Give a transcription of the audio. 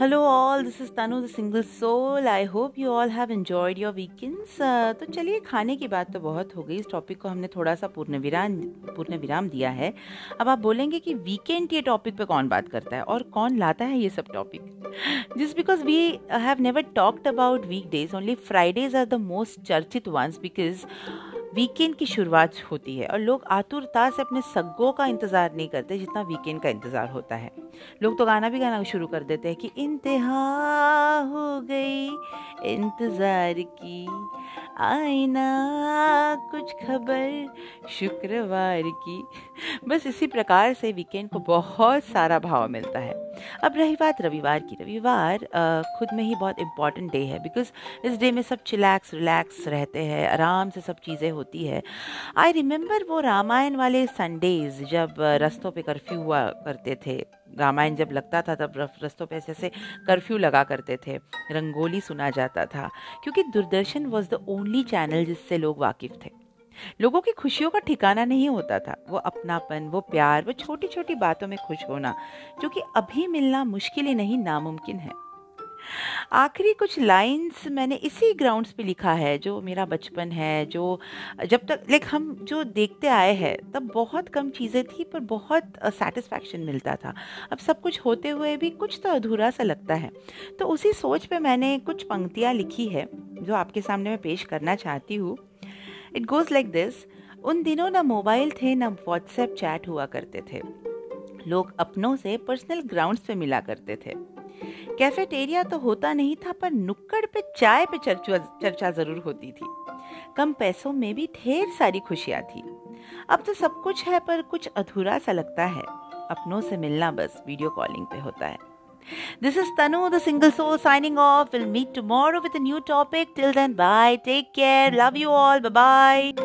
Hello, all this is Tanu, the single soul I hope you all have enjoyed your. Uh, तो चलिए खाने की बात तो बहुत हो गई। इस टॉपिक को हमने थोड़ा सा पूर्ण विराम पूर्ण विराम दिया है। अब आप बोलेंगे कि वीकेंड ये टॉपिक पे कौन बात करता है और कौन लाता है ये सब टॉपिक जिस because we have never talked about week days only Fridays are the most चर्चित वंस बिकॉज़ वीकेंड की शुरुआत होती है और लोग आतुरता से अपने सग्गों का इंतज़ार नहीं करते जितना वीकेंड का इंतज़ार होता है। लोग तो गाना भी गाना शुरू कर देते हैं कि इंतहा हो गई, इंतज़ार की, आईना कुछ खबर शुक्रवार की। बस इसी प्रकार से वीकेंड को बहुत सारा भाव मिलता है। अब रही बात रविवार की। रविवार खुद में ही बहुत इंपॉर्टेंट डे है बिकॉज़ इस डे में सब चिलैक्स रिलैक्स रहते हैं, आराम से सब चीज़ें होती है। आई रिमेंबर वो रामायण वाले संडेज जब रस्तों पे कर्फ्यू हुआ करते थे। रामायण जब लगता था तब रस्तों पे ऐसे कर्फ्यू लगा करते थे। रंगोली सुना जाता था। क्योंकि Doordarshan was the only channel जिससे लोग वाकिफ थे। लोगों की खुशियों का ठिकाना नहीं होता था। वो अपनापन, वो प्यार, वो छोटी छोटी बातों में खुश होना, जो कि अभी मिलना मुश्किल ही नहीं, नामुमकिन है। आखिरी कुछ लाइंस मैंने इसी ग्राउंड्स पे लिखा है, जो मेरा बचपन है, जो जब तक, लाइक हम जो देखते आए हैं, तब बहुत कम चीज़ें थी, पर बहुत सेटिस्फैक्शन मिलता था। अब सब कुछ होते हुए भी कुछ तो अधूरा सा लगता है। तो उसी सोच पे मैंने कुछ पंक्तियाँ लिखी है, जो आपके सामने मैं पेश करना चाहती हूँ। इट गोज़ लाइक दिस उन दिनों ना मोबाइल थे, ना व्हाट्सएप चैट हुआ करते थे। लोग अपनों से पर्सनल ग्राउंड्स पे मिला करते थे। कैफेटेरिया तो होता नहीं था, पर नुक्कड़ पे चाय पे चर्चा चर्चा ज़रूर होती थी। कम पैसों में भी ढेर सारी खुशियाँ थी। अब तो सब कुछ है, पर कुछ अधूरा सा लगता है। अपनों से मिलना बस वीडियो कॉलिंग पे होता है। This is Tanu, the single soul, signing off. We'll meet tomorrow with a new topic. Till then, bye. Take care. Love you all. Bye bye.